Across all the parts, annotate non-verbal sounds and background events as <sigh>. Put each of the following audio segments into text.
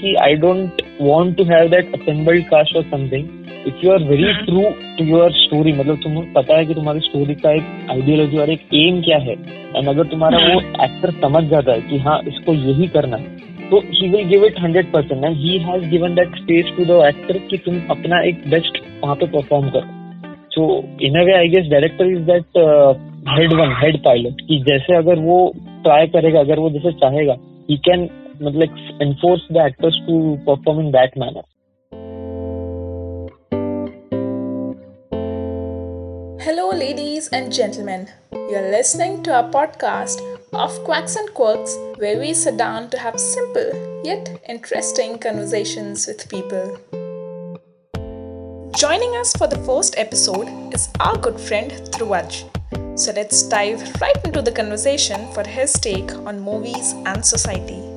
कि I don't want to have that assembled cast और something if you are very true to your story मतलब तुम्हें पता है कि तुम्हारी स्टोरी का एक आइडियोलॉजी और एक एम क्या है? एंड अगर तुम्हारा वो एक्टर समझ जाता है कि हाँ इसको यही करना है तो he will give it hundred percent and he has given that space to the actor कि तुम अपना एक बेस्ट वहाँ पे परफॉर्म करो. So in a way I guess director is that head one head pilot कि जैसे अगर वो ट्राई करेगा अगर वो जैसे चाहेगा he can like enforce the actors to perform in that manner. Hello, ladies and gentlemen. You're listening to our podcast of Quacks and Quirks, where we sit down to have simple yet interesting conversations with people. Joining us for the first episode is our good friend Dhruvaj. So let's dive right into the conversation for his take on movies and society.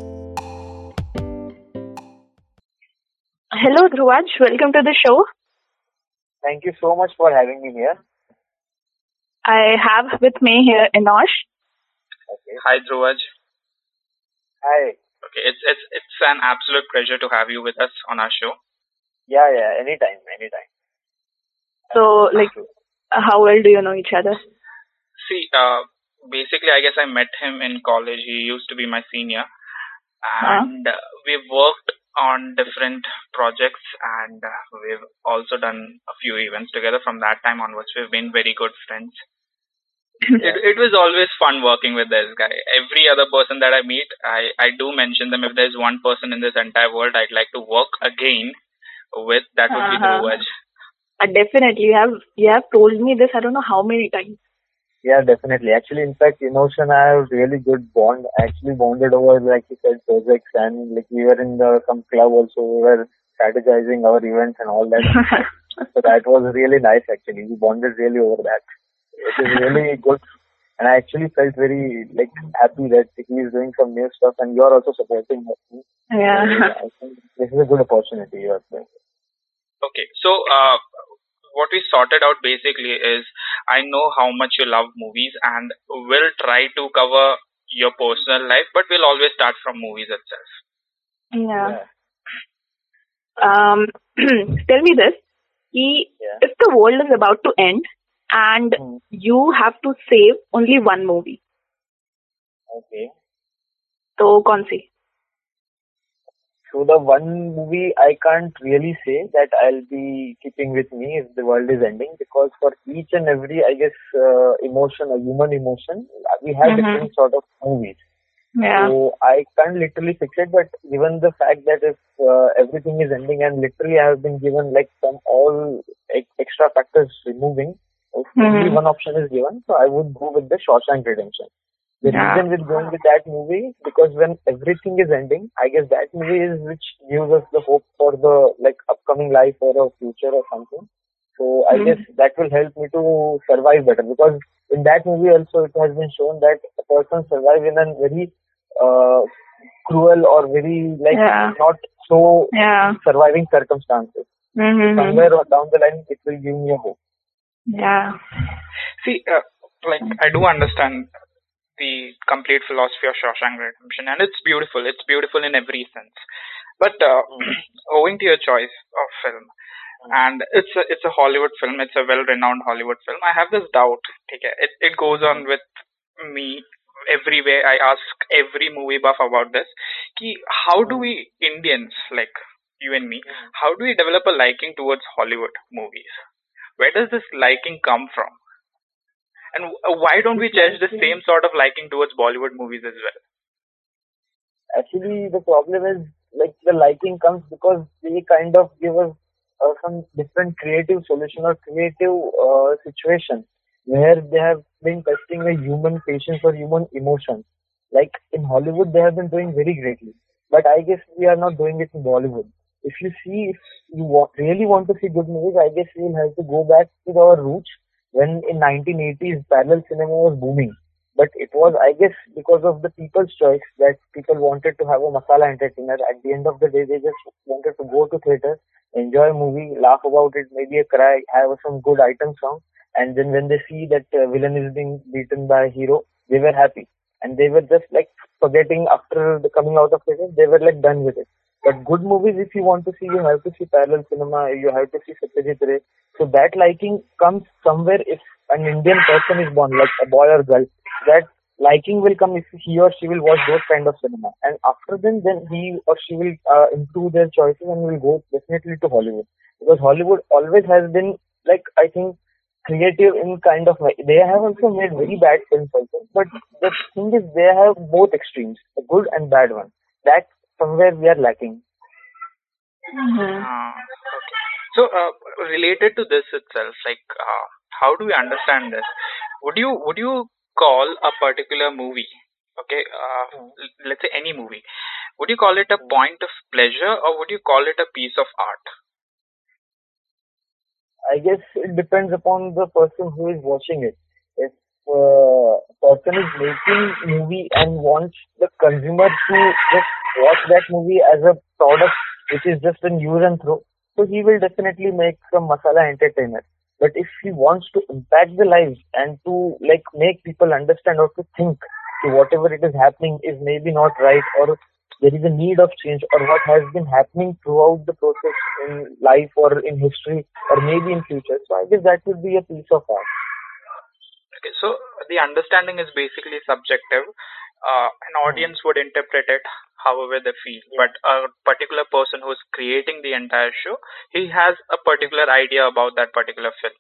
Hello, Dhruvaj. Welcome to the show. Thank you so much for having me here. I have with me here Inosh. Okay. Hi, Dhruvaj. Hi. Okay, it's it's it's an absolute pleasure to have you with us on our show. Yeah, yeah. Anytime, anytime. So, like, how well do you know each other? See, uh, basically, I guess I met him in college. He used to be my senior, and uh, we've worked on different projects, and uh, we've also done a few events together. From that time onwards, we've been very good friends. <laughs> it, it was always fun working with this guy. Every other person that I meet, I, I do mention them. If there's one person in this entire world I'd like to work again with, that would be Uh-huh. Dhruvaj. Uh, definitely. You have you have told me this. I don't know how many times. Yeah, definitely. Actually, in fact, Emotion, I have really good bond. Actually, bonded over, like you said, projects, and like we were in the some club also. We were strategizing our events and all that. <laughs> so that was really nice. Actually, we bonded really over that. It is really good. And I actually felt very like happy that he is doing some new stuff, and you are also supporting him. yeah. I think this is a good opportunity you are doing. Okay, so uh, what we sorted out basically is I know how much you love movies and we'll try to cover your personal life, but we'll always start from movies itself. Yeah. Um, <clears throat> tell me this. He, Yeah. if the world is about to end and Hmm. you have to save only one movie, Okay. तो कौन सी? so the one movie I can't really say that I'll be keeping with me if the world is ending because for each and every I guess uh, emotion, a human emotion, we have Mhm. different sort of movies. Yeah. So I can't literally fix it, but given the fact that if uh, everything is ending and literally I have been given like some all ex- extra factors removing, if only one option is given, so I would go with the Shawshank Redemption. The Yeah. reason with going with that movie is because when everything is ending, I guess that movie is which gives us the hope for the like upcoming life or a future or something. So I Mhm. guess that will help me to survive better because in that movie also it has been shown that a person survive in a very uh, cruel or very like Yeah. not so Yeah. surviving circumstances. Mm-hmm. Somewhere down the line it will give me a hope. Yeah. See, uh, like I do understand the complete philosophy of Shawshank Redemption, and it's beautiful. It's beautiful in every sense. But uh, <clears throat> owing to your choice of film, and it's a it's a Hollywood film. It's a well-renowned Hollywood film. I have this doubt. It it goes on with me everywhere. I ask every movie buff about this. Ki, how do we Indians like you and me? How do we develop a liking towards Hollywood movies? Where does this liking come from? And why don't we cherish the same sort of liking towards Bollywood movies as well? Actually, the problem is like the liking comes because they kind of give us uh, some different creative solution or creative uh, situation where they have been testing a human patience or human emotion. Like in Hollywood, they have been doing very greatly, but I guess we are not doing it in Bollywood. If you see, if you really want to see good movies, I guess we will have to go back to our roots when in 1980s parallel cinema was booming. But it was, I guess, because of the people's choice that people wanted to have a masala entertainer. At the end of the day, they just wanted to go to theater, enjoy a movie, laugh about it, maybe a cry, have some good item song, and then when they see that uh, villain is being beaten by a hero, they were happy, and they were just like forgetting after the coming out of theater, they were like done with it. But good movies, if you want to see, you have to see parallel cinema. You have to see Satyajit Ray. So that liking comes somewhere if an Indian person is born, like a boy or girl. That liking will come if he or she will watch those kind of cinema. And after then, then he or she will uh, improve their choices and will go definitely to Hollywood. Because Hollywood always has been, like, I think, creative in kind of way. They have also made very bad films also. But the thing is, they have both extremes, a good and bad one. That somewhere we are lacking. Mm-hmm. Ah, okay. So, uh, related to this itself, like, uh, how do we understand this? Would you would you call a particular movie, okay, uh, l- let's say any movie, would you call it a point of pleasure or would you call it a piece of art? I guess it depends upon the person who is watching it. If uh, person is making movie and wants the consumer to just watch that movie as a product which is just an use and throw, so he will definitely make some masala entertainer. But if he wants to impact the lives and to like make people understand or to think to whatever it is happening is maybe not right or there is a need of change or what has been happening throughout the process in life or in history or maybe in future. So I guess that would be a piece of art. Okay, so the understanding is basically subjective. Uh, an audience would interpret it however they feel, but a particular person who's creating the entire show, he has a particular idea about that particular film.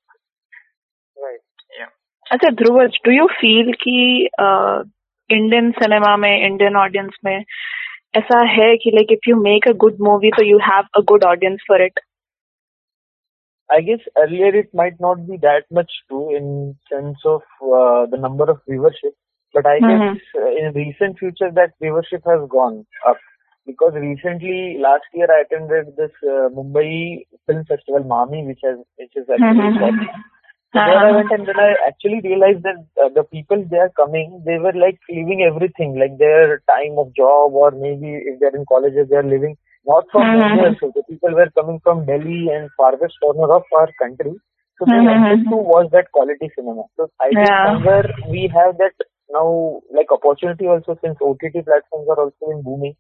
Right. अच्छा ध्रुवज do you feel कि Indian cinema में Indian audience में ऐसा है कि like if you make a good movie तो you have a good audience for it I guess earlier it might not be that much true in sense of uh, the number of viewership, but I Mhm. guess uh, in recent future that viewership has gone up because recently last year I attended this uh, Mumbai Film Festival Mami, which has which is actually Mhm. short. So there I went and then I actually realized that uh, the people they are coming, they were like leaving everything, like their time of job or maybe if they're in colleges, they are living not from Mhm. Mumbai also. The people were coming from Delhi and farthest corner of our country. So they Mhm. wanted to watch that quality cinema. So I think Yeah. somewhere we have that now like opportunity also since OTT platforms are also in booming.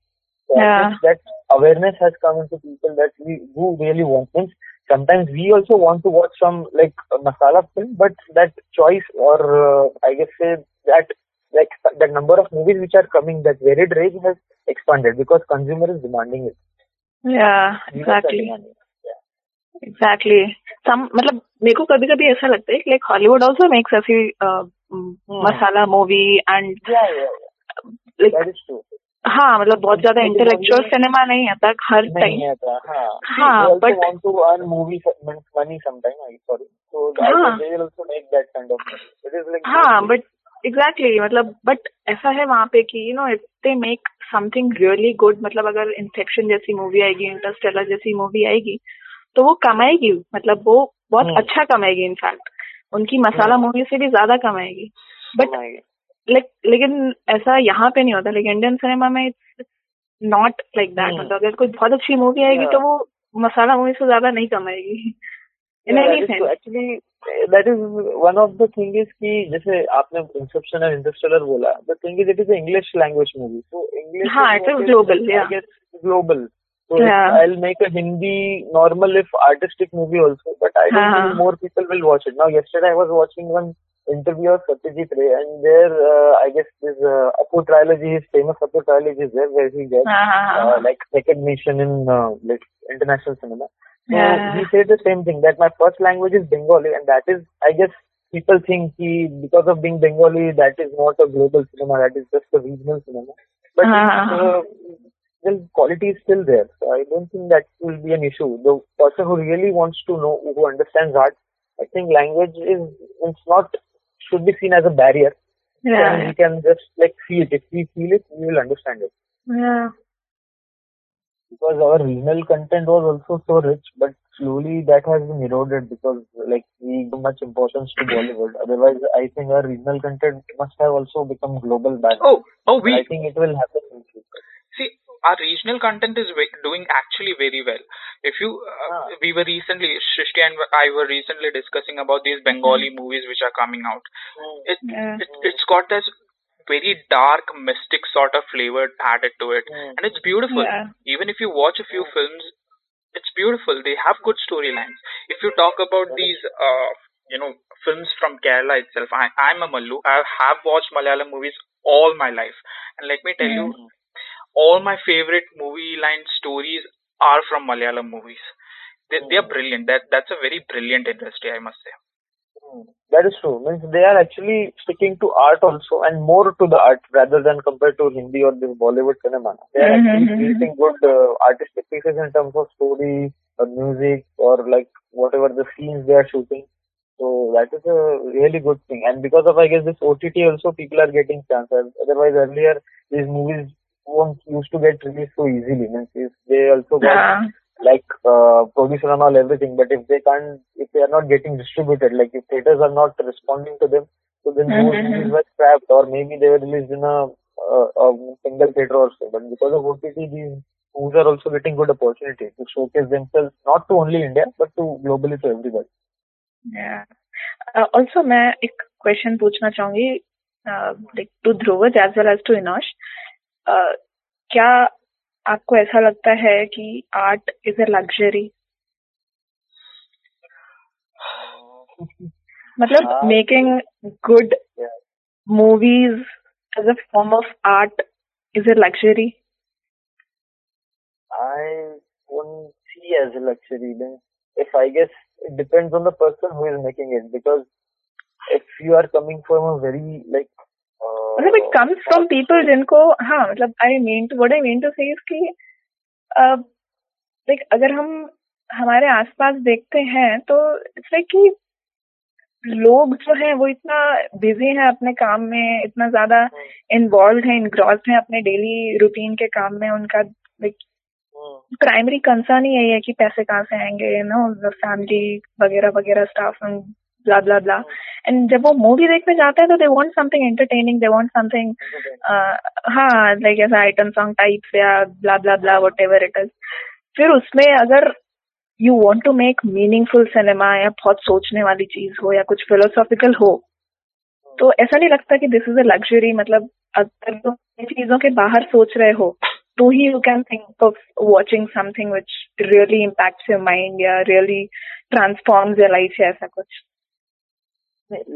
So I Yeah. guess that awareness has come into people that we who really want things. Sometimes we also want to watch some like a masala film, but that choice or uh, I guess say that like the number of movies which are coming, that varied range has expanded because consumer is demanding it. या Viewers are exactly demanding it. Yeah. Exactly some मतलब मेरे को कभी कभी ऐसा लगता है कि लाइक हॉलीवुड आल्सो मेक्स ऐसी मसाला मूवी एंड हाँ मतलब बहुत ज़्यादा इंटेलेक्चुअल सिनेमा नहीं आता हर टाइम हाँ। But to earn movie money sometime sorry हाँ। बट एग्जैक्टली हाँ। हाँ, मतलब बट ऐसा है वहाँ पे कि you know if they make something really good मतलब अगर इंसेप्शन जैसी मूवी आएगी इंटरस्टेलर जैसी मूवी आएगी तो वो कमाएगी मतलब वो बहुत अच्छा कमाएगी इनफैक्ट उनकी मसाला मूवी से भी ज़्यादा कमाएगी बट लाइक लेकिन ऐसा यहाँ पे नहीं होता। लेकिन इंडियन सिनेमा में इट्स नॉट लाइक दैट मतलब अगर कोई बहुत अच्छी मूवी आएगी तो वो मसाला मूवी से ज़्यादा नहीं कमाएगी जैसे आपने इज़ इंग्लिश लैंग्वेज मूवी हाँ global global So yeah. I'll make a Hindi normal if artistic movie also, but I don't uh-huh. think more people will watch it. Now yesterday I was watching one interview of Satyajit Ray and there uh, I guess this uh, Apu trilogy, his famous Apu trilogy is there where he gets uh-huh. uh, like second mission in uh, like international cinema. So yeah. he said the same thing that my first language is Bengali and that is I guess people think he because of being Bengali that is not a global cinema that is just a regional cinema. But uh-huh. Uh, still, quality is still there. So I don't think that will be an issue. The person who really wants to know, who understands art, I think language is it's not should be seen as a barrier. Yeah. And we can just like feel it. If we feel it, we will understand it. Yeah. because our regional content was also so rich, but slowly that has been eroded because like we give much importance to Bollywood. Otherwise, I think our regional content must have also become global back. Oh, oh, But I think it will happen in future. See our regional content is doing actually very well. If you, uh, Ah. we were recently, Shrishti and I were recently discussing about these Bengali movies which are coming out. It, Yeah. it it's got this very dark, mystic sort of flavor added to it, Mm. and it's beautiful. Yeah. Even if you watch a few films, it's beautiful. They have good storylines. If you talk about these, uh, you know, films from Kerala itself, I, I'm a Mallu. I have watched Malayalam movies all my life, and let me tell you, all my favorite movie line stories are from Malayalam movies. They, they are brilliant. That that's a very brilliant industry, I must say. Mm. That is true. Means they are actually sticking to art also and more to the art rather than compared to Hindi or this Bollywood cinema. They are Mhm, actually mhm. creating good uh, artistic pieces in terms of story or music or like whatever the scenes they are shooting. So that is a really good thing. And because of I guess this OTT also people are getting chances. Otherwise earlier these movies won't used to get released so easily. Means if they also got Yeah. like uh, producer and all everything. But if they can't, if they are not getting distributed, like if theaters are not responding to them, so then those Mhm. movies were scrapped or maybe they were released in a, uh, a single theater also. But because of OTT, these movies are also getting good opportunity to showcase themselves not to only India but to globally to everybody. Yeah. Uh, also, मैं एक question पूछना चाहूंगी like to ध्रुवज as well as to इनोश क्या आपको ऐसा लगता है कि आर्ट इज़ अ लग्जरी? मतलब making good movies as a form of art is a luxury I see as a luxury then if I guess it depends on the person who is making it because if you are coming from a very like मतलब it comes from people जिनको हाँ मतलब I mean to what I mean to say is कि like अगर हम हमारे आसपास देखते हैं तो इट्स लाइक कि लोग जो हैं वो इतना बिज़ी हैं अपने काम में, इतना ज़्यादा इन्वॉल्व है इनग्रॉस्ड है अपने डेली रूटीन के काम में, उनका लाइक. प्राइमरी कंसर्न ही यही है कि पैसे कहाँ से आएँगे नो फैमिली वगैरह वगैरह stuff blah blah blah and जब वो मूवी देखने जाते हैं तो they want something entertaining they want something हाँ लाइक ऐसा आइटम सॉन्ग टाइप्स या blah blah blah whatever it is फिर उसमें अगर you want to make meaningful cinema या बहुत सोचने वाली चीज़ हो या कुछ फिलोसॉफिकल हो तो ऐसा नहीं लगता कि दिस इज़ अ लग्जरी मतलब अगर तुम इन चीज़ों के बाहर सोच रहे हो तो ही you can think of watching something which really impacts your mind या रियली ट्रांसफॉर्म्स योर लाइफ या ऐसा कुछ।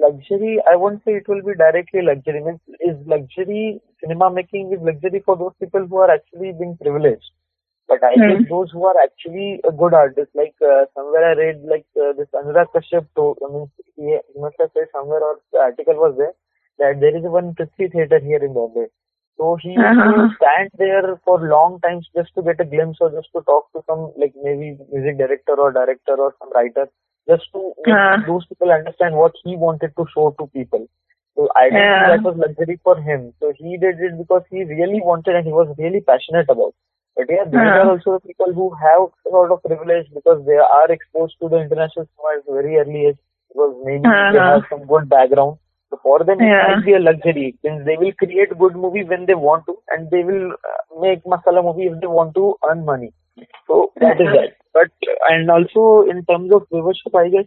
Luxury i won't say it will be directly luxury means is luxury cinema making is luxury for those people who are actually being privileged but i Hmm. think those who are actually a good artist like uh, somewhere i read like uh, this anurag kashyap to i mean he, he must have said somewhere or the article was there that there is one prithvi theater here in bombay so he Uh-huh. to stand there for long times just to get a glimpse or just to talk to some like maybe music director or director or some writer just to make Uh. those people understand what he wanted to show to people. So I don't Yeah. think that was luxury for him. So he did it because he really wanted and he was really passionate about. But yeah, these Yeah. are also the people who have sort of privilege because they are exposed to the international cinema at very early age because maybe they Uh-huh. have some good background. So for them, yeah. it might be a luxury since they will create good movie when they want to, and they will uh, make masala movie if they want to earn money. So that is that. But and also in terms of viewership, I guess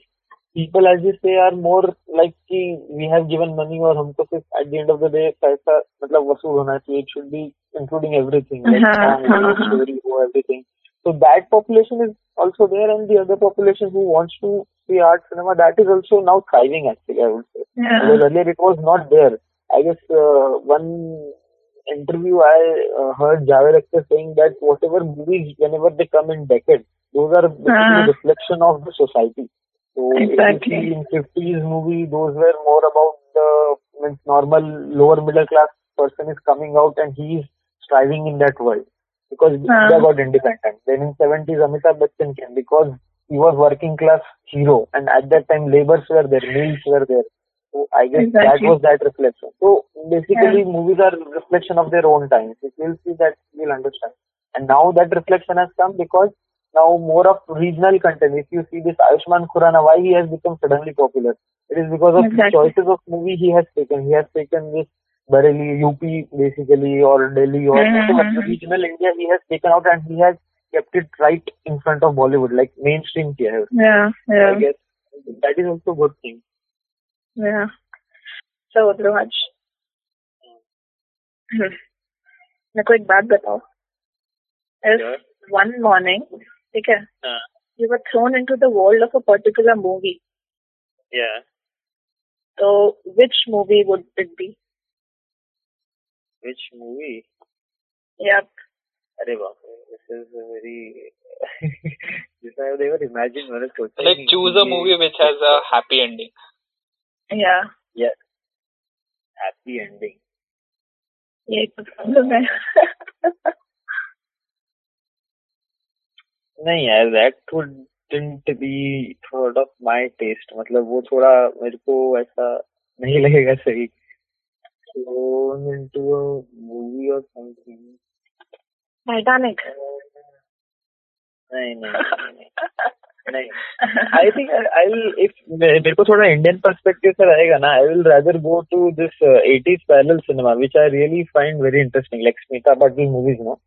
people as you say are more like ki, we have given money or home so at the end of the day paisa matlab hona chahiye it should be including everything like uh-huh, uh-huh, story everything so that population is also there and the other population who wants to art cinema that is also now thriving actually. I would say. Yeah. Because earlier it was not there. I guess uh, one interview I uh, heard Javed Akhtar saying that whatever movies, whenever they come in decade, those are basically Uh-huh. reflection of the society. So Exactly. in 50s movie, those were more about the means normal lower middle class person is coming out and he is striving in that world because Uh-huh. they got independent. Then in 70s, Amitabh Bachchan came because he was working class hero and at that time laborers were there, mills were there. So I guess that was that reflection. So basically movies are reflection of their own times. If you'll see that, you'll understand. And now that reflection has come because now more of regional content. If you see this Ayushmann Khurrana, why he has become suddenly popular? It is because of Exactly. the choices of movie he has taken. He has taken this Bareilly, UP basically, or Delhi, or Mhm, mhm. regional India he has taken out and he has kept it right in front of Bollywood, like mainstream here. Yeah, I yeah, guess that is also a good thing. yeah. So, Dhruvaj, मेरे को एक बात बताओ if one morning ठीक है हाँ। You were throne into the world of a particular movie Yeah. तो which movie would it be Which movie? yep अरे बाप रे, this is a very this I have never imagined मैंने सोचा ही Like choose a movie which has a happy ending. yeah Yeah. Happy ending. यही तो problem है नहीं यार that wouldn't be sort of my taste मतलब वो थोड़ा मेरे को ऐसा नहीं लगेगा सही thrown into a movie or something Titanic नहीं नहीं नहीं आई थिंक आई इफ़ मेरे को थोड़ा इंडियन पर्सपेक्टिव से रहेगा ना I will rather go to this eighties parallel cinema which I really find very interesting like Smita Patil movies no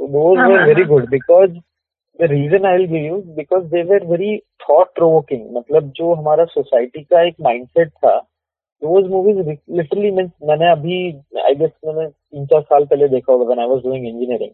those were very good because the reason I will give you because they were very thought provoking मतलब जो हमारा society का एक mindset था those movies literally means मैंने अभी I guess मैंने तीन चार साल पहले देखा होगा आई वॉज़ डूइंग इंजीनियरिंग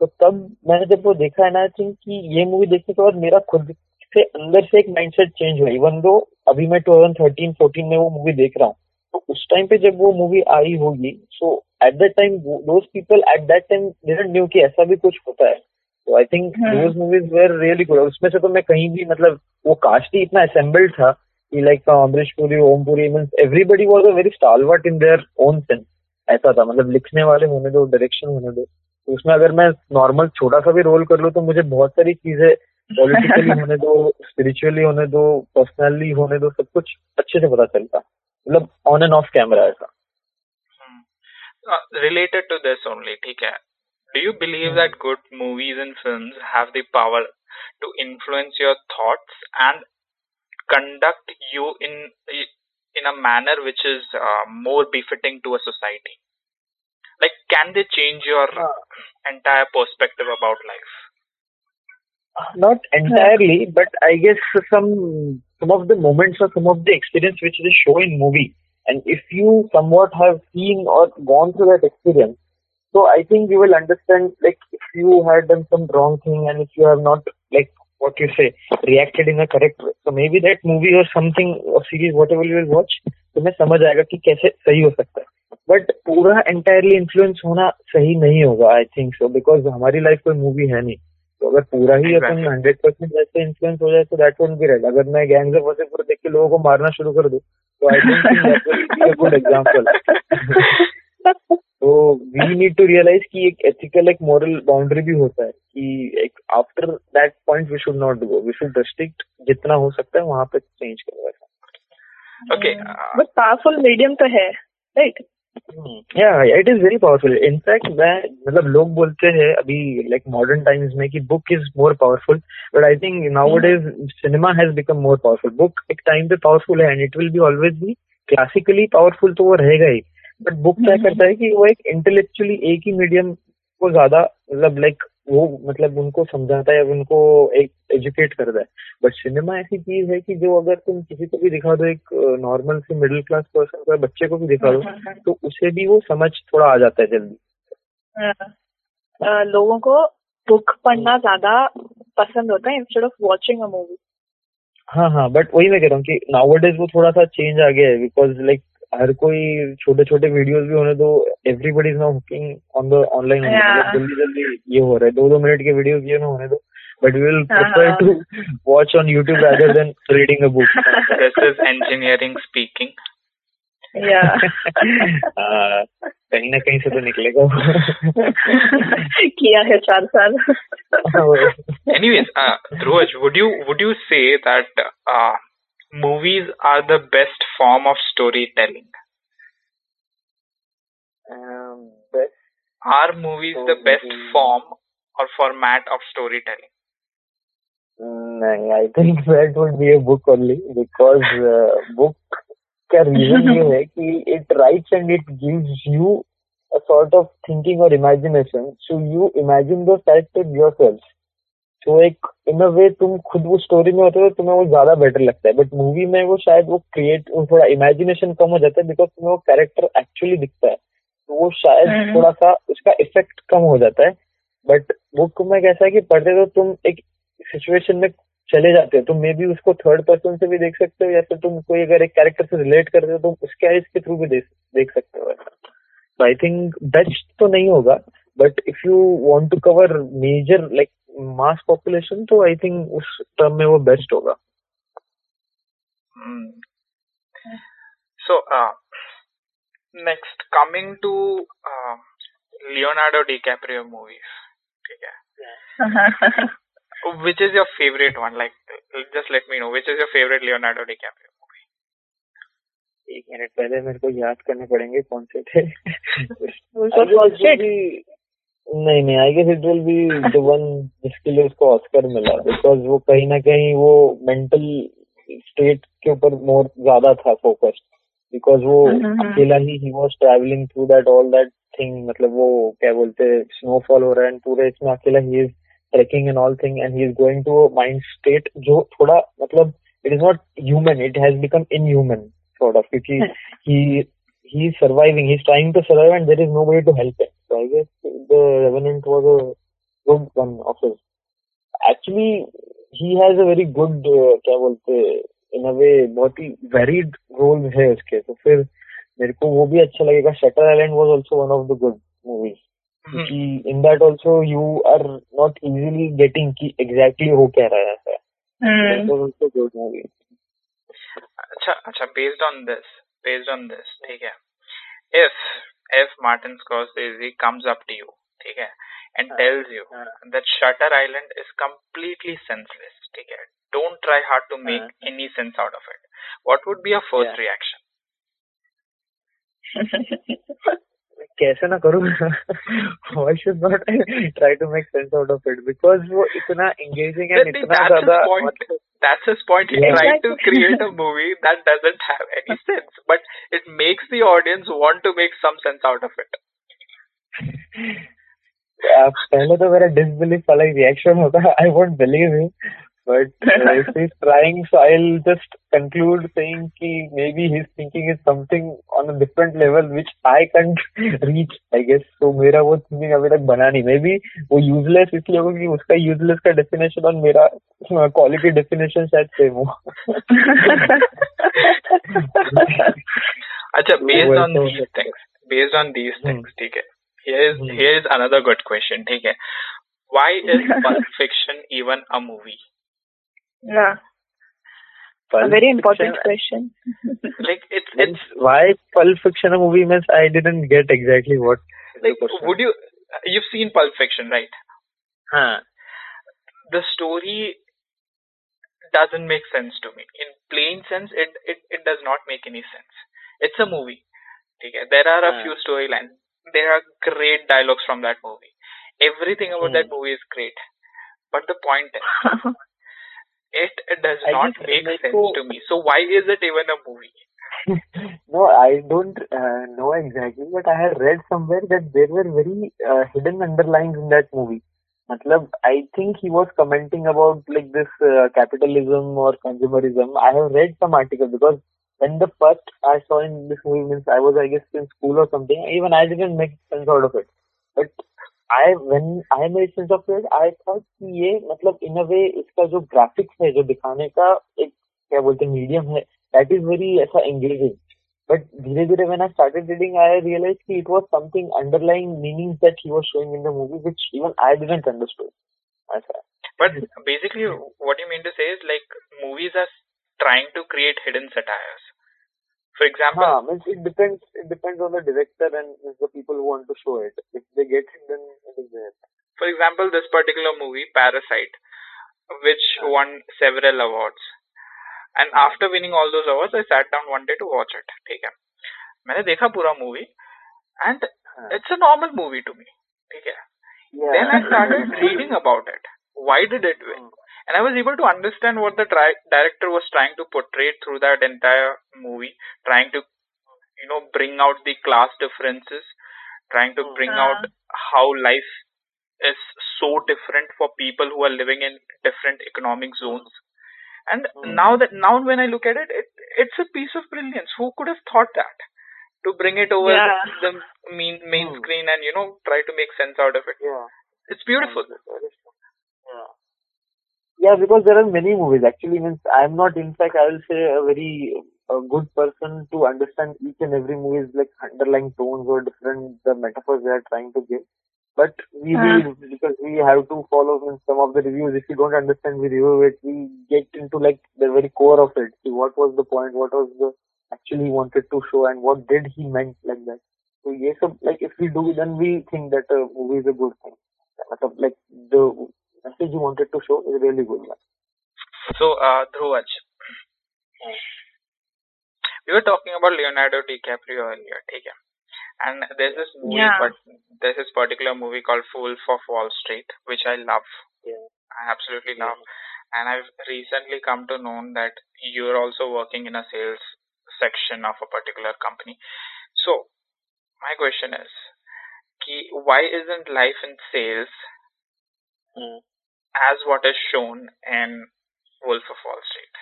तो तब मैंने जब वो देखा है ना आई थिंक कि ये मूवी देखने के बाद मेरा खुद से अंदर से एक माइंडसेट चेंज हुआ। इवन दो अभी मैं 2013 14 में वो मूवी देख रहा हूँ तो उस टाइम पे जब वो मूवी आई होगी so at that time those people at that time didn't knew कि ऐसा भी कुछ होता है। तो I think. Those movies were really good उसमें से तो मैं कहीं भी मतलब वो कास्ट ही इतना असेंबल्ड था कि like Amrish Puri Om Puri means everybody was a very stalwart in their own sense ऐसा था मतलब लिखने वाले होने दो डायरेक्शन होने दो। तो उसमें अगर मैं नॉर्मल छोटा सा भी रोल कर लू तो मुझे बहुत सारी चीज़ें पॉलिटिकली <laughs> होने दो स्पिरिचुअली होने दो पर्सनली होने दो सब कुछ अच्छे से पता चलता। मतलब ऑन एंड ऑफ़ कैमरा ऐसा। रिलेटेड टू दिस ओनली ठीक है? Do you believe that good movies and film have the to influence your thought and conduct you in in a manner which is more befitting to a society Like, can they change your entire perspective about life? not entirely, but I guess some some of the moments or some of the experience which they show in movie, and if you somewhat have seen or gone through that experience, so I think you will understand. Like if you had done some wrong thing and if you have not like what you say reacted in a correct way, so maybe that movie or something or series whatever you will watch, तुम्हें समझ आएगा कि कैसे सही हो सकता है but पूरा एंटायरली इन्फ्लुएंस होना सही नहीं होगा आई थिंक सो बिकॉज़ हमारी लाइफ कोई मूवी है नहीं। तो अगर पूरा ही अपन हंड्रेड परसेंट वैसे इन्फ्लुएंस हो जाए तो दैट वोंट बी राइट अगर मैं गैंग्स ऑफ़ वसेपुर देख के लोगों को मारना शुरू कर दूँ तो आई थिंक गुड एग्जांपल तो वी नीड टू रियलाइज़ कि एक एथिकल एक मॉरल बाउंड्री भी होता है कि एक after that point we should not go we should restrict जितना हो सकता है वहाँ पे चेंज करो ऐसा Okay. Uh, but powerful medium तो है राइट या it is very powerful in fact मैं मतलब लोग बोलते हैं अभी लाइक मॉडर्न टाइम्स में कि book is more powerful but I think now is cinema has become more powerful book एक टाइम पे पावरफुल है and it will be always भी क्लासिकली पावरफुल तो वो रहेगा ही. बट बुक क्या करता है कि वो एक इंटेलेक्चुअली एक ही मीडियम को ज़्यादा मतलब लाइक वो मतलब उनको समझाता है उनको एक एजुकेट करता है। बट सिनेमा ऐसी चीज़ है कि जो अगर तुम किसी को भी दिखा दो एक नॉर्मल से मिडिल क्लास पर्सन को बच्चे को भी दिखा दो तो उसे भी वो समझ थोड़ा आ जाता है जल्दी। लोगों को बुक पढ़ना ज़्यादा पसंद होता है instead of watching a movie हाँ हाँ बट वही मैं कह रहा हूँ कि नाउ वो थोड़ा सा चेंज आ गया है बिकॉज़ लाइक हर कोई छोटे छोटे वीडियोस भी होने दो everybody is now hooking on the online जल्दी जल्दी ये हो रहा है। दो दो मिनट के वीडियोस ये ना होने दो। बट वी विल हाँ, प्रेफर हाँ. To watch on YouTube rather than reading a book this is engineering speaking. या <laughs> कहीं ना कहीं से तो निकलेगा <laughs> किया है चार साल। Anyways, uh, Dhruvaj, would you would you say that uh, movies are the best form of storytelling? Um, best Are movies the best Story- form or format of storytelling? नहीं I think <laughs> that would be a book only because book का reason ये है कि <laughs> it rights and it gives you a sort of thinking और imagination so you imagine दो character yourself तो एक इन a वे तुम खुद वो स्टोरी में होते हो तो तुम्हें वो ज़्यादा बेटर लगता है. बट मूवी में वो शायद वो क्रिएट थोड़ा इमेजिनेशन कम हो जाता है बिकॉज़ तुम्हें वो कैरेक्टर एक्चुअली दिखता है. तो वो शायद हम्म। थोड़ा सा उसका इफ़ेक्ट कम हो जाता है. बट बुक में कैसा है कि पढ़ते तो तुम एक सिचुएशन में चले जाते हो. तुम मे बी उसको थर्ड पर्सन से भी देख सकते हो या फिर तुम कोई अगर एक कैरेक्टर से रिलेट करते हो तुम उसके आइज़ के थ्रू भी देख देख सकते हो. तो आई थिंक बेस्ट तो नहीं होगा but if you want to cover major like mass population तो आई थिंक उस टर्म में वो बेस्ट होगा so next coming to Leonardo DiCaprio movies ठीक है which is your favourite one like just let me know which is your favourite Leonardo DiCaprio movie एक minute पहले मेरे को याद करने पड़ेंगे कौन से थे। <laughs> नहीं नहीं I guess it will be the one जिसके लिए उसको ऑस्कर मिला बिकॉज़ वो कहीं ना कहीं वो मेंटल स्टेट के ऊपर मोर ज़्यादा था फोकस्ड बिकॉज़ वो हम्म। अकेला ही ही was travelling through that all that thing मतलब वो क्या बोलते स्नोफॉल हो रहा है पूरे इसमें अकेला ही is trekking and all thing and he is going to mind state जो थोड़ा मतलब it is not human it has become inhuman sort of क्योंकि <laughs> he he is surviving he's trying to survive and there is nobody to help him So I guess the Revenant was a good one of his. Actually, he has a very good, uh, क्या बोलते इन a वे बहुत ही varied role है उसके। तो फिर मेरे को वो भी अच्छा लगेगा। Shutter Island was also one of the good movies क्योंकि in that also you are not easily getting कि एग्जैक्टली हो क्या रहा है। अच्छा अच्छा based on this based on this ठीक है। If if Martin Scorsese comes up to you ठीक है and tells you हाँ. that Shutter Island is completely senseless ठीक है don't try hard to make हाँ. any sense out of it what would be your first Yeah. reaction <laughs> कैसे ना करूँ why should not I try to make sense out of it because वो इतना engaging and That- इतना that's his ज्यादा point. मतलब That's his point. He Yeah. tried to Exactly. create a movie that doesn't have any sense, but it makes the audience want to make some sense out of it. uh, पहले तो मेरा disbelief वाला reaction होता I won't believe him but uh, if he's trying so I'll just conclude saying कि maybe his thinking is something on a different level which I can't reach I guess so मेरा वो thinking अभी तक बना नहीं maybe वो useless इसलिए होगा कि उसका useless का definition और मेरा uh, quality definition शायद same हो अच्छा based on these things based on these Hmm. things ठीक है here is Hmm. here is another good question ठीक है why is Pulp Fiction even a movie Yeah. A very important Fiction- question. <laughs> like it's it's why Pulp Fiction a movie means I didn't get exactly what like question. would you you've seen Pulp Fiction right हाँ the story doesn't make sense to me. In plain sense, it, it, it does not make any sense. It's a movie. Okay? There are a हाँ. few storylines. There are great dialogues from that movie. Everything about that Hmm. movie is great. But the point is, <laughs> it does I not make sense so, to me. So why is it even a movie? <laughs> no, I don't uh, know exactly, but I have read somewhere that there were very uh, hidden underlines in that movie. Matlab, I think he was commenting about like this uh, capitalism or consumerism. I have read some articles because when the first I saw in this movie, means I was I guess in school or something. Even I didn't make sense out of it. But I when I made sense of it I था कि ये मतलब इन a वे इसका जो graphics है जो दिखाने का एक क्या बोलते हैं मीडियम है दैट इज़ वेरी ऐसा एंगेजिंग बट धीरे धीरे when I started reading I realise की it was something underline meaning that he was showing in the movie which even I didn't understood ऐसा But basically, what you mean to say is like movies are trying to create hidden satires. For example, हाँ, means it depends. It depends on the director and the people who want to show it. If they get it, then it is there. for example, this particular movie, Parasite, which Ah. won several awards. And Ah. after winning all those awards, I sat down one day to watch it. ठीक है मैंने देखा पूरा movie and हाँ. it's a normal movie to me. ठीक है Yeah. Then I started <laughs> reading about it. Why did it win? And I was able to understand what the tri- director was trying to portray through that entire movie, trying to, you know, bring out the class differences, trying to bring Ah. out how life is so different for people who are living in different economic zones. And Mm. now that now when I look at it, it it's a piece of brilliance. Who could have thought that? to bring it over Yeah. the main main Hmm. screen and you know try to make sense out of it. Yeah. It's beautiful. Yeah. Yeah, because there are many movies. Actually, means I'm not. In fact, I will say a very a good person to understand each and every movie's like underlying tones or different the metaphors they are trying to give. But we Uh. read because we have to follow some of the reviews. If you don't understand, we review it. We get into like the very core of it. See what was the point? What was the actually he wanted to show, and what did he meant like that? So yes, so, like if we do, then we think that a movie is a good thing. Like the message you wanted to show is really good. one. So, uh, Dhruvaj, we were talking about Leonardo DiCaprio earlier, okay? And there's this movie, Yeah. but there's this particular movie called Wolf of Wall Street, which I love. Yeah. I absolutely love. And I've recently come to know that you're also working in a sales section of a particular company. So, my question is, why isn't life in sales Hmm. As what is shown in Wolf of Wall Street?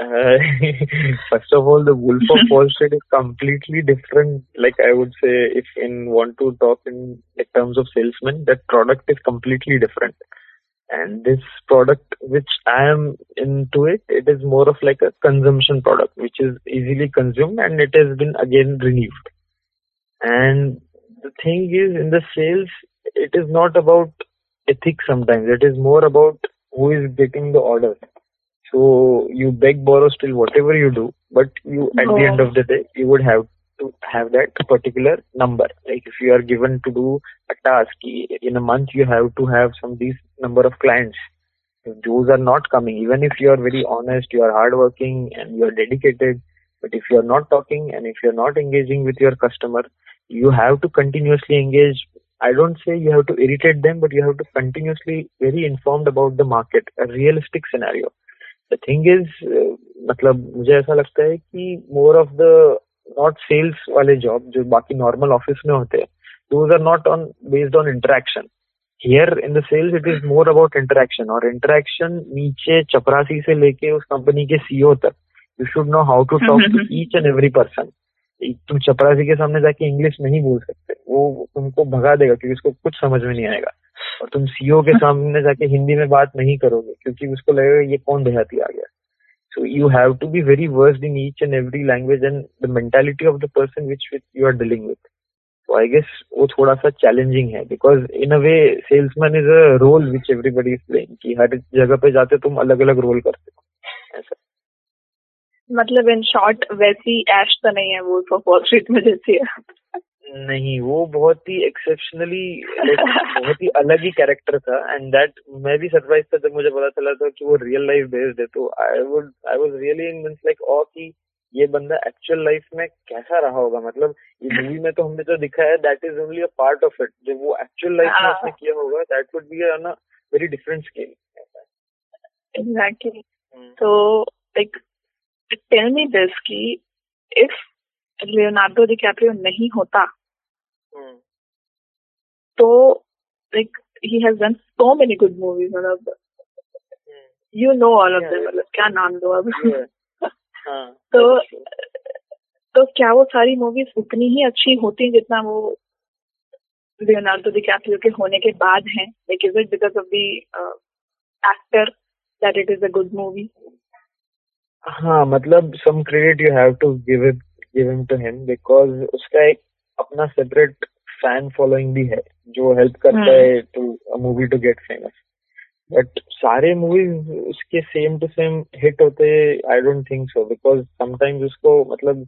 Uh, <laughs> first of all, the Wolf of Wall Street is completely different. Like I would say, if in want to talk in terms of salesman, that product is completely different. And this product, which I am into it, it is more of like a consumption product, which is easily consumed and it has been again renewed. And the thing is, in the sales, it is not about ethics sometimes. It is more about who is getting the order. So you beg, borrow, steal, whatever you do, but you at the end of the day, you would have to have that particular number. Like if you are given to do a task in a month, you have to have some these number of clients. If those are not coming, even if you are very honest, you are hardworking and you are dedicated, but if you are not talking and if you are not engaging with your customer, you have to continuously engage. I don't say you have to irritate them, but you have to continuously very informed about the market, a realistic scenario. The thing is मतलब मुझे ऐसा लगता है कि more of the not sales वाले job जो बाकी normal office में होते हैं those are not on based on interaction here in the sales it is more about interaction और इंटरेक्शन नीचे चपरासी से लेके उस कंपनी के सीईओ तक you should know how to talk to each and every person तुम चपरासी के सामने जाके इंग्लिश नहीं बोल सकते। वो तुमको भगा देगा क्योंकि उसको कुछ समझ में नहीं आएगा। और तुम सीओ के हाँ। सामने जाके हिंदी में बात नहीं करोगे क्योंकि उसको लगेगा ये कौन देहाती आ गया। So you have to be very verse in each and every language and the mentality of the person which which you are dealing with तो आई गेस वो थोड़ा सा चैलेंजिंग है because in a way salesman is a role which everybody is playing कि हर जगह पे जाते तुम अलग अलग रोल करते हो। ऐसा। मतलब इन शॉर्ट वैसी ऐश तो नहीं है वो वॉल स्ट्रीट में जैसी है। नहीं वो बहुत ही एक्सेप्शनली बहुत ही अलग ही कैरेक्टर था एंड दैट मैं भी सरप्राइज़ था जब मुझे पता चला था कि वो रियल लाइफ बेस्ड है। तो I would I was really in means like ऑ कि ये बंदा एक्चुअल लाइफ में कैसा रहा होगा। मतलब ये मूवी में तो हमने जो दिखाया है that is only a part of it जो वो एक्चुअल लाइफ में उसने किया होगा that would be on a very different scale exactly तो लाइक टेल मी दिस कि इफ़ लियोनार्डो डिकैप्रियो नहीं होता तो like he has done so many good movies मतलब you know all of them मतलब क्या नाम दो अब? <laughs> तो तो क्या वो सारी मूवीज़ उतनी ही अच्छी होती जितना वो लियोनार्डो डिकैप्रियो के होने के बाद हैं? Like is it because of the actor that it is a good movie हाँ मतलब some credit you have to give it give him to him because उसका एक अपना सेपरेट फ़ैन फॉलोइंग भी है जो हेल्प करता है to movie to get famous but सारे मूवीज़ उसके सेम टू सेम हिट होते I don't think so because sometimes उसको मतलब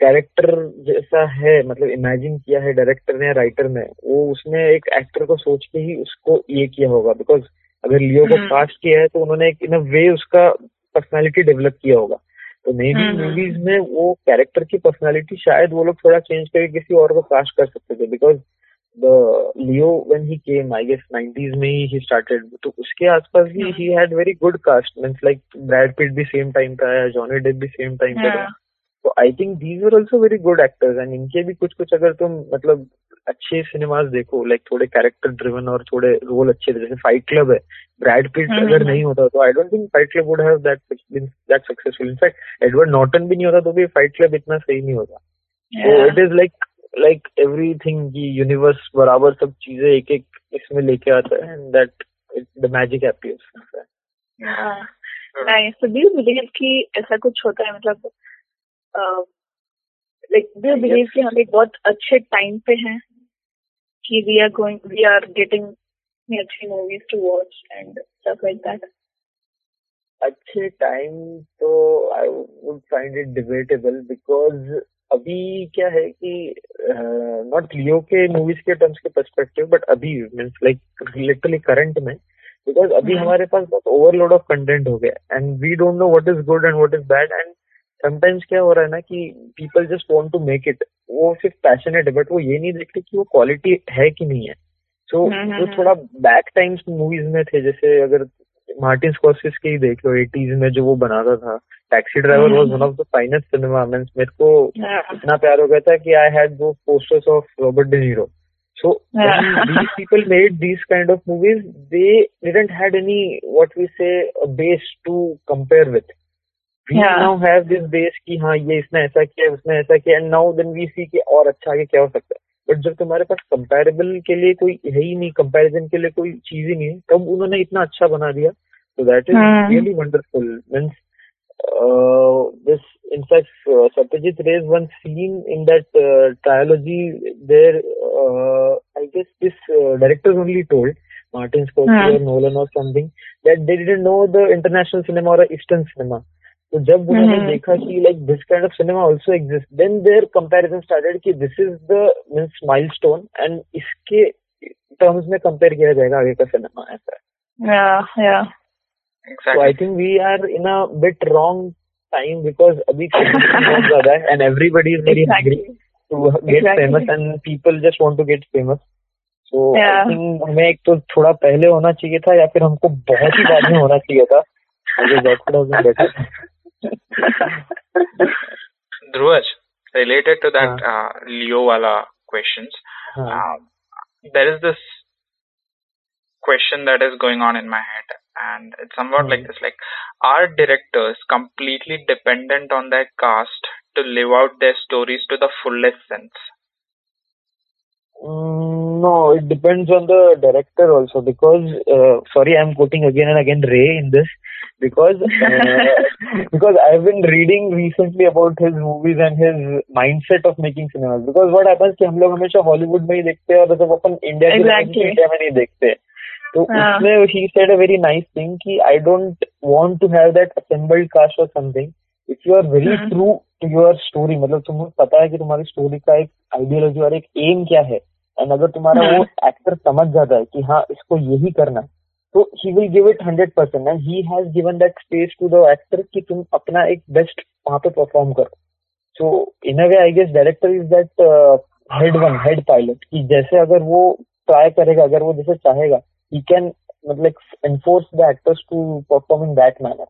कैरेक्टर जैसा है मतलब इमेजिन किया है डायरेक्टर ने राइटर ने वो उसने एक एक्टर को सोच के ही उसको ये किया होगा बिकॉज़ अगर लियो को कास्ट किया है तो उन्होंने एक इन अ वे उसका पर्सनालिटी डेवलप किया होगा। तो मे बी मूवीज़ में वो कैरेक्टर की पर्सनालिटी शायद वो लोग थोड़ा चेंज करके किसी और को कास्ट कर सकते थे। Because the Leo when he came I guess 90s में ही ही स्टार्टेड तो उसके आसपास भी he had very good cast means like Brad Pitt भी सेम टाइम पे आया जॉनी डेप भी सेम टाइम पे था तो I think these are also very good actors and इनके भी कुछ कुछ अगर तुम मतलब अच्छे सिनेमाज देखो लाइक थोड़े कैरेक्टर ड्रिवन और थोड़े रोल अच्छे थे। जैसे फाइट क्लब है ब्रैड पिट हम्म, अगर हम्म। नहीं होता तो I don't think Fight Club would have that that successful in fact Edward Norton भी नहीं होता तो भी फाइट क्लब इतना सही नहीं होता। तो it is like like everything universe बराबर सब चीज़ें एक एक इसमें लेके आता है and that the magic appears so do you believe कि ऐसा कुछ होता है मतलब लाइक डू यू बिलीव कि हम एक बहुत अच्छे टाइम पे हैं। We are going we are getting अच्छी movies to watch and stuff like that अच्छे टाइम तो I would find it debatable because अभी क्या है कि नॉट लियो के मूवीज़ के टर्म्स के पर्सपेक्टिव बट अभी मीन्स लाइक लिटरली करंट में बिकॉज़ अभी हम्म। हमारे पास बहुत ओवरलोड ऑफ़ कंटेंट हो गया and we don't know what is good and what is bad and sometimes क्या हो रहा है ना कि people just want to make it वो सिर्फ़ पैशनेट है बट वो ये नहीं देखते कि वो क्वालिटी है कि नहीं है. सो हम्म, जो हम्म, थोड़ा बैक टाइम्स मूवीज़ में थे जैसे अगर मार्टिन स्कॉर्सेस के ही देख लो एटीज में जो वो बनाता था taxi driver hmm. Was one of the finest cinema means मेरे को इतना प्यार हो गया था कि आई हैड दो posters of Robert De Niro so Yeah. these people made these kind of movies they didn't had any what we say a base to compare with. और अच्छा क्या हो सकता है। बट जब तुम्हारे पास कंपेरेबल के लिए कोई है ही नहीं कंपेरिजन के लिए कोई चीज़ ही नहीं है तब उन्होंने इतना अच्छा बना दिया। तो that is really wonderful means this in fact Satyajit Ray's one scene in that trilogy there I guess this director only told Martin Scorpio Nolan और something that they didn't know the international cinema और eastern cinema तो जब उन्होंने हम्म। देखा कि like this kind of cinema also exist then their comparison started कि this is the means milestone and इसके terms में कंपेयर किया जाएगा आगे का सिनेमा ऐसा। So I think we are in a bit wrong time because अभी <laughs> ज़्यादा है and everybody is very hungry to get famous and people just want to get famous so हमें एक तो थोड़ा पहले होना चाहिए था या फिर हमको बहुत ही बाद में होना चाहिए था। <laughs> Dhruvaj, related to that uh, Leo wala questions, um, there is this question that is going on in my head, and it's somewhat Hmm. like this: like, are directors completely dependent on their cast to live out their stories to the fullest sense? Mm, no, it depends on the director also because uh, sorry, I'm quoting again and again Ray in this because uh, <laughs> because I've been reading recently about his movies and his mindset of making cinemas. Because what happens कि हम लोग हमेशा Hollywood में ही देखते हैं और जब अपन India की Exactly. इंडिया में नहीं देखते तो हाँ. उसमें he said a very nice thing कि I don't want to have that assembled cast or something. If you are very true to to story मतलब तुम्हें पता है कि तुम्हारी स्टोरी का एक आइडियोलॉजी और एक एम क्या है? एंड अगर तुम्हारा. वो एक्टर समझ जाता है कि हाँ इसको यही करना तो he will give it hundred percent and he has given that space to the actor कि तुम अपना एक बेस्ट वहाँ पे परफॉर्म करो। So in a way I guess director is that head one head pilot कि जैसे अगर वो ट्राई करेगा अगर वो जैसे चाहेगा ही कैन मतलब enforce the actors to perform in that manner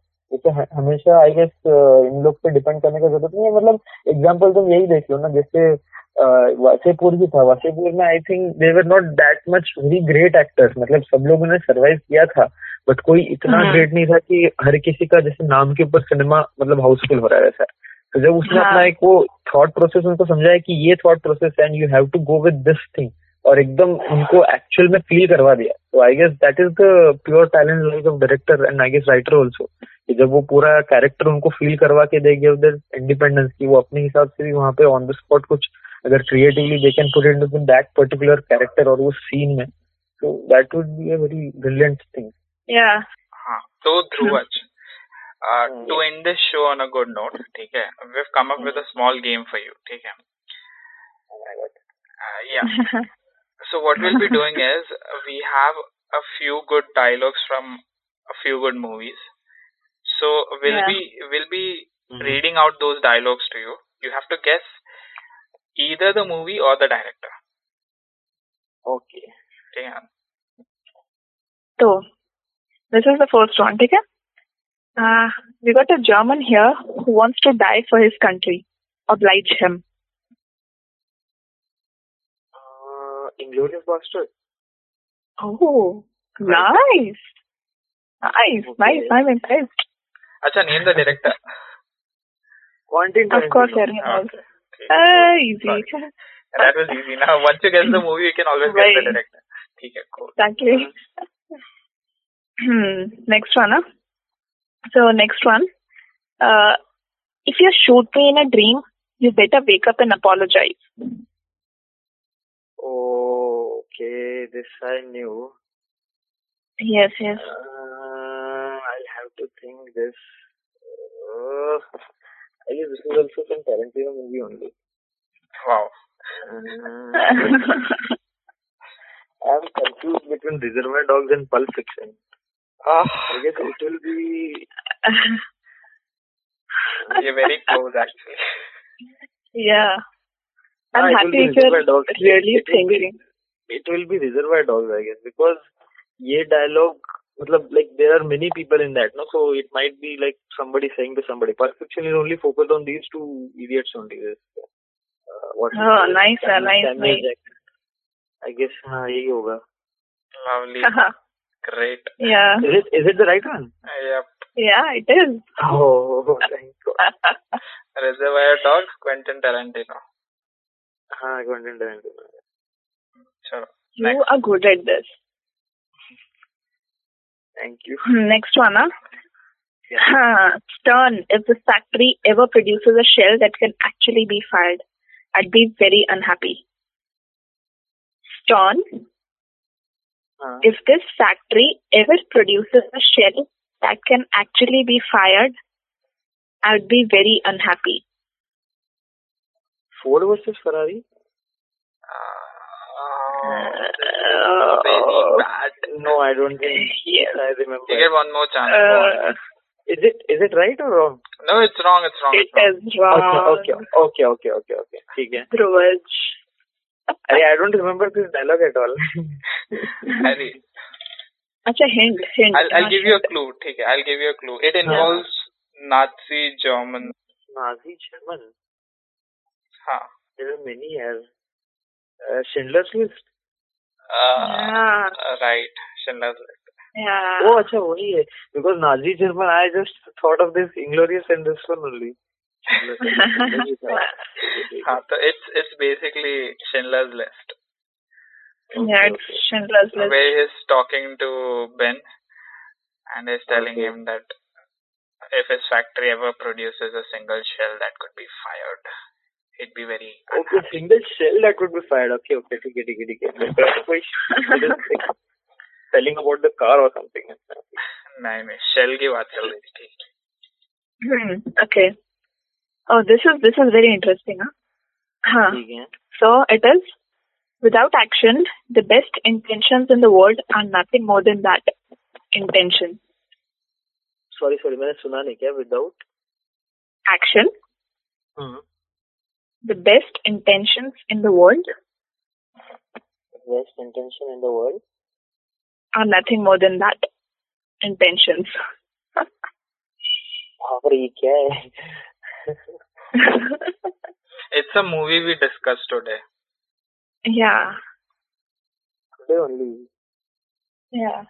ह- हमेशा आई गेस इन लोग पे डिपेंड करने की ज़रूरत नहीं है। मतलब एग्ज़ाम्पल तुम यही देख लो ना जैसे वासेपुर भी था। वासेपुर में I think they were not that much very great actors मतलब सब लोगों ने सर्वाइव किया था। बट कोई इतना हाँ. ग्रेट नहीं था कि हर किसी का जैसे नाम के ऊपर सिनेमा मतलब हाउसफुल हो रहा है वैसा तो जब उसने हाँ. अपना एक वो थॉट प्रोसेस उनको समझाया कि ये thought process and you have to go with this thing और एकदम उनको एक्चुअल में फील करवा दिया। तो I guess that is the pure talent like of director and I guess writer also कि जब वो पूरा कैरेक्टर उनको फील करवा के देंगे उधर इंडिपेंडेंस की वो अपने हिसाब से भी वहाँ पे ऑन द स्पॉट कुछ अगर creatively they can put into that particular character और वो सीन में so that would be a very brilliant thing तो ध्रुवज to end this show on a good note ठीक है? We come up with a small game for you ठीक है? Uh, या <laughs> so what we'll be doing is we have a few good dialogues from a few good So we'll yeah. be we'll be mm-hmm. reading out those dialogues to you. You have to guess either the movie or the director. Okay. Damn. So this is the first one. Okay. Uh, we got a German here who wants to die for his country. Oblige him. Uh, Inglorious Bastard. Oh, nice. Nice, okay. nice, I'm impressed. Acha, name the director. Quentin Tarantino. Of course, Tarantino. Okay. okay. Uh, easy. Sorry. That was easy. Now, once you guess the <laughs> movie, you can always right. guess the director. Okay, cool. Exactly. Hmm, next one, huh? So, next one. Uh, if you shoot me in a dream, you better wake up and apologize. Oh, okay. This I knew. Yes, yes. Uh, to think this. Uh, I guess this is also some Tarantino movie only. Wow. Uh, <laughs> I'm confused between Reservoir Dogs and Pulp Fiction. Ah, I guess it will be. <laughs> you're very close, actually. yeah. I'm Ah, happy if you're Reservoir Dogs. really It will be- thinking. It will be Reservoir Dogs, I guess, because ये dialogue, मतलब like there are many people in that, no? So it might be like somebody saying to somebody. Pulp Fiction is only focused on these two idiots only. This, uh, what is Oh, it? nice, uh, Samuel- nice, Samuel nice. Jackson. I guess हाँ यही होगा. Lovely. <laughs> Great. yeah. Is it is it the right one? Yep. Yeah, it is. Oh, <laughs> thank God. <laughs> Reservoir Dogs, Quentin Tarantino. हाँ Quentin Tarantino. Chalo. you Next. are good at this. Thank you. Hmm, next one, huh? Huh. Stern, if this factory ever produces a shell that can actually be fired, I'd be very unhappy. Stern, हाँ. if this factory ever produces a shell that can actually be fired, I'd be very unhappy. Ford versus Ferrari? Uh, uh bad. No, I don't think. Yes. I remember. You get one more chance. Go on. Uh, Is it is it right or wrong? No, it's wrong. It's wrong. it It's wrong. is wrong. Okay, okay, okay, okay, okay, okay. ठीक है. Dhruvaj. अरे I don't remember this dialogue at all. <laughs> Harry, Acha, hint, hint. I'll, I'll give you a clue. ठीक है, I'll give you a clue. It involves Nazi German. Nazi German. हाँ. There are many as uh, Schindler's List. Uh, Yeah. Right. Schindler's List. Yeah. Oh, अच्छा वही है. Because Nazi German, I just thought of this Inglorious and this one only. Schindler's List. हाँ, तो it's it's basically Schindler's List. yeah, it's Schindler's List. Where he's talking to Ben and he's telling Okay. him that if his factory ever produces a single shell that could be fired, He'd be very Okay, unhappy. single shell that would be fired. Okay, okay, ठीक है, ठीक है, ठीक है. Telling about the car or something. नहीं नहीं shell की बात चल रही थी ठीक Hmm. Okay. Oh, this is this is very interesting, huh? Huh. So it is without action, the best intentions in the world are nothing more than that intention. Sorry, sorry, मैंने सुना नहीं क्या without. Action, Hmm. the best intentions in the world? Best intention in the world? Are nothing more than that. Intentions. <laughs> <laughs> It's a movie we discussed today. Yeah. Today only. Yeah.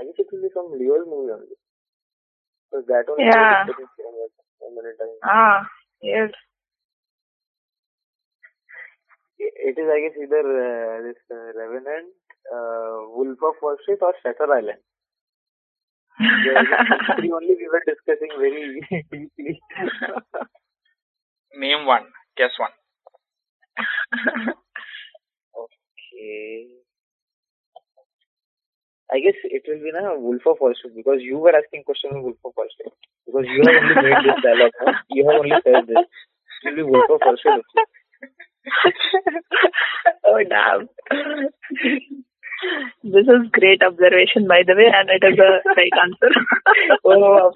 I guess it will be some Leo's movie only. Because that only Yeah. is so many times. Ah, yes. It is, I guess, either uh, this uh, Revenant, uh, Wolf of Wall Street, or Shutter Island. Yeah, I guess these three only we were discussing very <laughs> deeply. Name one. Guess one. okay. I guess it will be na Wolf of Wall Street because you were asking question on Wolf of Wall Street because you have only made this dialogue. no? You have only said this. It will be Wolf of Wall Street. also. oh damn. this is great observation by the way and it is a right answer. Oh,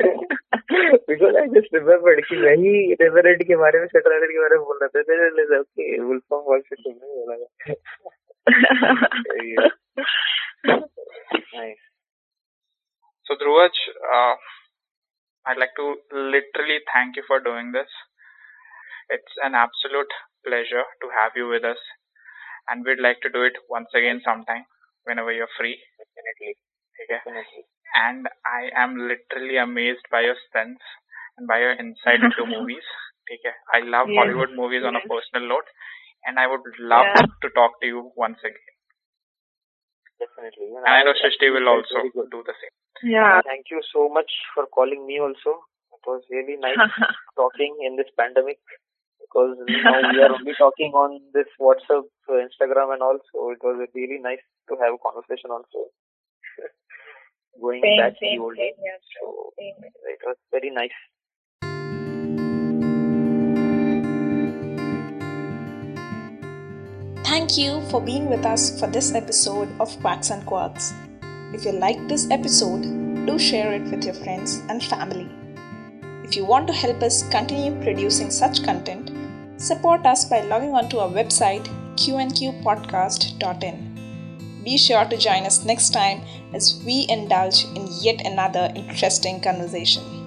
because I just remembered कि वही Revenant के बारे में Shutter Island के बारे में बोल रहा था then I realized, okay Wolf of Wall Street तुमने बोला है. <laughs> nice. So Dhruvaj, uh, I'd like to literally thank you for doing this. It's an absolute pleasure to have you with us, and we'd like to do it once again sometime whenever you're free. Definitely. Okay? Definitely. And I am literally amazed by your sense and by your insight into <laughs> movies. Okay? I love Yes. Hollywood movies on a personal note, and I would love Yeah. to talk to you once again. Definitely. Even And I know I Shrishti will also do the same. Yeah. Thank you so much for calling me also. It was really nice <laughs> talking in this pandemic because now we are <laughs> only talking on this WhatsApp, uh, Instagram and all. So it was really nice to have a conversation also. <laughs> Going Same, back to same, the old same days. here, So same it was very nice. Thank you for being with us for this episode of Quacks and Quirks. If you liked this episode, do share it with your friends and family. If you want to help us continue producing such content, support us by logging onto our website qnqpodcast.in. Be sure to join us next time as we indulge in yet another interesting conversation.